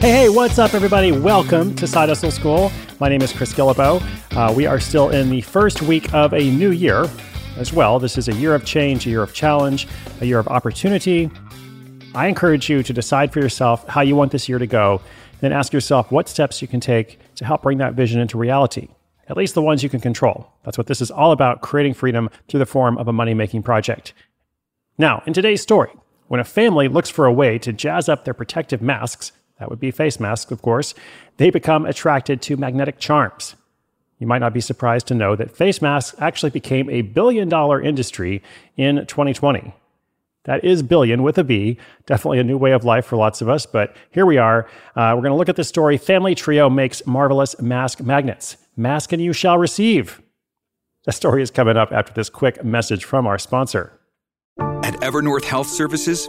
Hey, hey, what's up, everybody? Welcome to Side Hustle School. My name is Chris Guillebeau. Uh, we are still in the first week of a new year as well. This is a year of change, a year of challenge, a year of opportunity. I encourage you to decide for yourself how you want this year to go, then ask yourself what steps you can take to help bring that vision into reality, at least the ones you can control. That's what this is all about creating freedom through the form of a money making project. Now, in today's story, when a family looks for a way to jazz up their protective masks, that would be face masks, of course, they become attracted to magnetic charms. You might not be surprised to know that face masks actually became a billion dollar industry in 2020. That is billion with a B. Definitely a new way of life for lots of us, but here we are. Uh, we're going to look at the story Family Trio makes marvelous mask magnets. Mask and you shall receive. The story is coming up after this quick message from our sponsor. At Evernorth Health Services,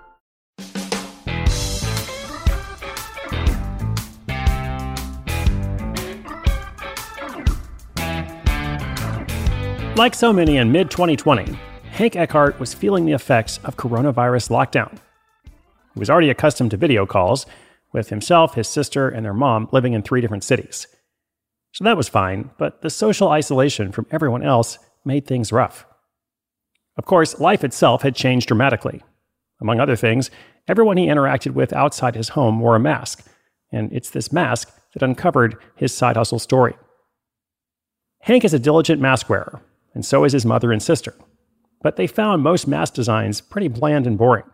Like so many in mid 2020, Hank Eckhart was feeling the effects of coronavirus lockdown. He was already accustomed to video calls, with himself, his sister, and their mom living in three different cities. So that was fine, but the social isolation from everyone else made things rough. Of course, life itself had changed dramatically. Among other things, everyone he interacted with outside his home wore a mask, and it's this mask that uncovered his side hustle story. Hank is a diligent mask wearer, and so is his mother and sister. But they found most mask designs pretty bland and boring.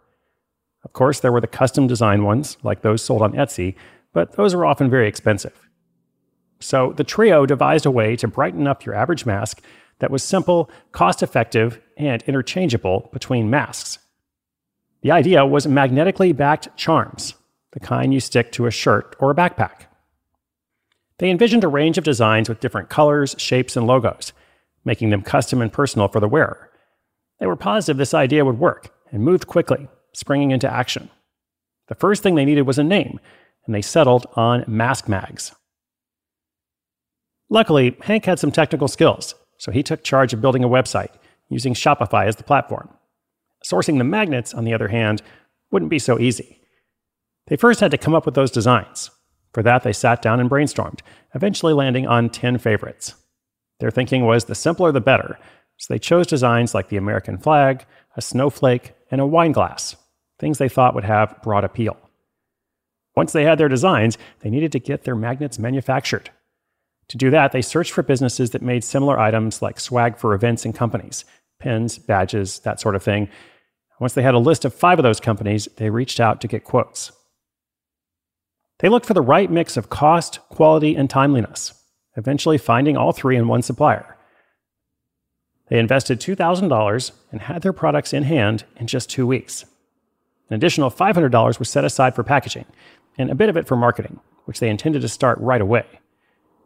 Of course, there were the custom design ones, like those sold on Etsy, but those were often very expensive. So the trio devised a way to brighten up your average mask that was simple, cost effective, and interchangeable between masks. The idea was magnetically backed charms, the kind you stick to a shirt or a backpack. They envisioned a range of designs with different colors, shapes, and logos, making them custom and personal for the wearer. They were positive this idea would work and moved quickly, springing into action. The first thing they needed was a name, and they settled on Mask Mags. Luckily, Hank had some technical skills, so he took charge of building a website using Shopify as the platform. Sourcing the magnets, on the other hand, wouldn't be so easy. They first had to come up with those designs. For that, they sat down and brainstormed, eventually landing on 10 favorites. Their thinking was the simpler the better, so they chose designs like the American flag, a snowflake, and a wine glass, things they thought would have broad appeal. Once they had their designs, they needed to get their magnets manufactured. To do that, they searched for businesses that made similar items like swag for events and companies pins, badges, that sort of thing. Once they had a list of five of those companies, they reached out to get quotes. They looked for the right mix of cost, quality, and timeliness eventually finding all three in one supplier. They invested $2,000 and had their products in hand in just two weeks. An additional $500 was set aside for packaging, and a bit of it for marketing, which they intended to start right away.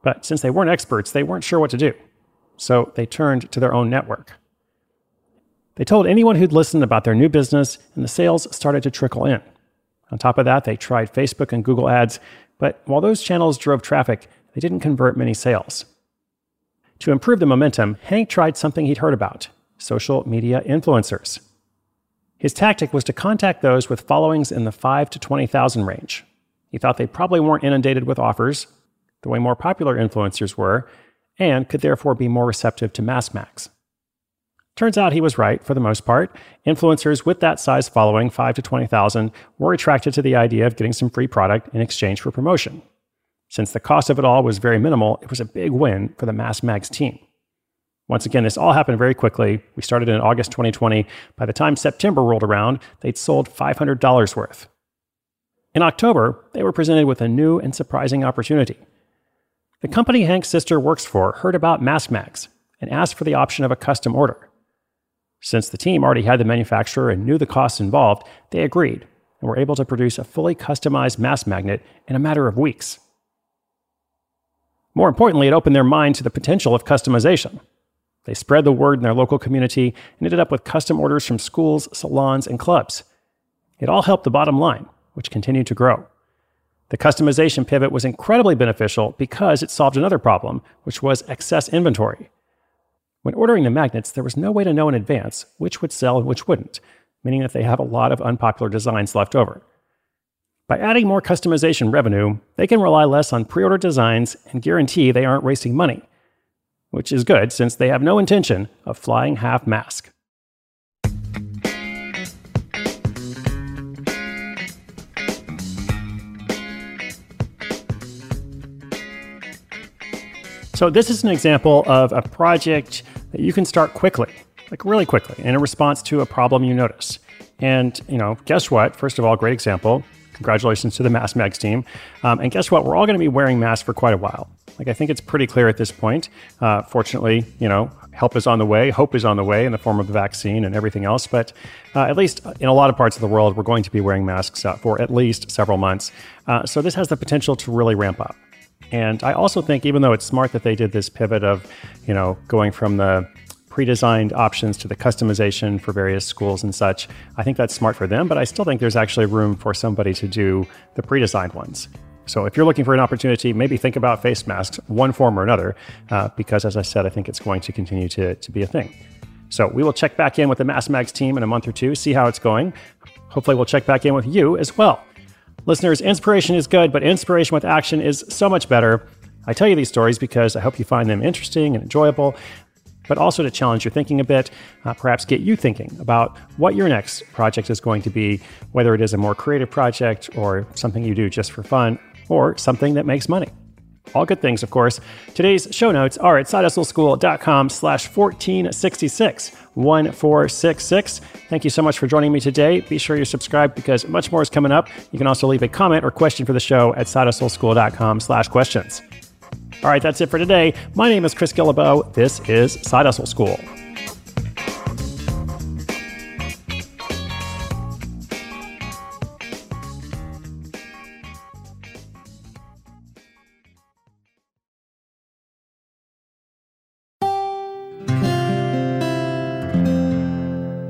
But since they weren't experts, they weren't sure what to do. so they turned to their own network. They told anyone who'd listened about their new business, and the sales started to trickle in. On top of that, they tried Facebook and Google ads, but while those channels drove traffic, they didn't convert many sales. To improve the momentum, Hank tried something he'd heard about social media influencers. His tactic was to contact those with followings in the 5 to 20,000 range. He thought they probably weren't inundated with offers, the way more popular influencers were, and could therefore be more receptive to Mask Mags. Turns out he was right for the most part. Influencers with that size following, 5 to 20,000, were attracted to the idea of getting some free product in exchange for promotion. Since the cost of it all was very minimal, it was a big win for the Mask Mags team. Once again, this all happened very quickly. We started in August 2020. By the time September rolled around, they'd sold $500 worth. In October, they were presented with a new and surprising opportunity. The company Hank's sister works for heard about Mask Mags and asked for the option of a custom order. Since the team already had the manufacturer and knew the costs involved, they agreed and were able to produce a fully customized mass magnet in a matter of weeks. More importantly, it opened their mind to the potential of customization. They spread the word in their local community and ended up with custom orders from schools, salons, and clubs. It all helped the bottom line, which continued to grow. The customization pivot was incredibly beneficial because it solved another problem, which was excess inventory. When ordering the magnets, there was no way to know in advance which would sell and which wouldn't, meaning that they have a lot of unpopular designs left over. By adding more customization revenue, they can rely less on pre order designs and guarantee they aren't wasting money, which is good since they have no intention of flying half mask. So, this is an example of a project that you can start quickly, like really quickly, in a response to a problem you notice. And, you know, guess what? First of all, great example. Congratulations to the Mask Mags team. Um, and guess what? We're all going to be wearing masks for quite a while. Like, I think it's pretty clear at this point. Uh, fortunately, you know, help is on the way, hope is on the way in the form of the vaccine and everything else. But uh, at least in a lot of parts of the world, we're going to be wearing masks uh, for at least several months. Uh, so this has the potential to really ramp up. And I also think, even though it's smart that they did this pivot of, you know, going from the pre-designed options to the customization for various schools and such, I think that's smart for them. But I still think there's actually room for somebody to do the pre-designed ones. So if you're looking for an opportunity, maybe think about face masks, one form or another, uh, because as I said, I think it's going to continue to, to be a thing. So we will check back in with the Mask Mags team in a month or two, see how it's going. Hopefully, we'll check back in with you as well. Listeners, inspiration is good, but inspiration with action is so much better. I tell you these stories because I hope you find them interesting and enjoyable, but also to challenge your thinking a bit, uh, perhaps get you thinking about what your next project is going to be, whether it is a more creative project or something you do just for fun or something that makes money. All good things, of course. Today's show notes are at sidehustleschool.com slash 1466, 1466. Thank you so much for joining me today. Be sure you're subscribed because much more is coming up. You can also leave a comment or question for the show at sidehustleschool.com slash questions. All right, that's it for today. My name is Chris Guillebeau. This is Side Hustle School.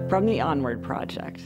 from the Onward Project.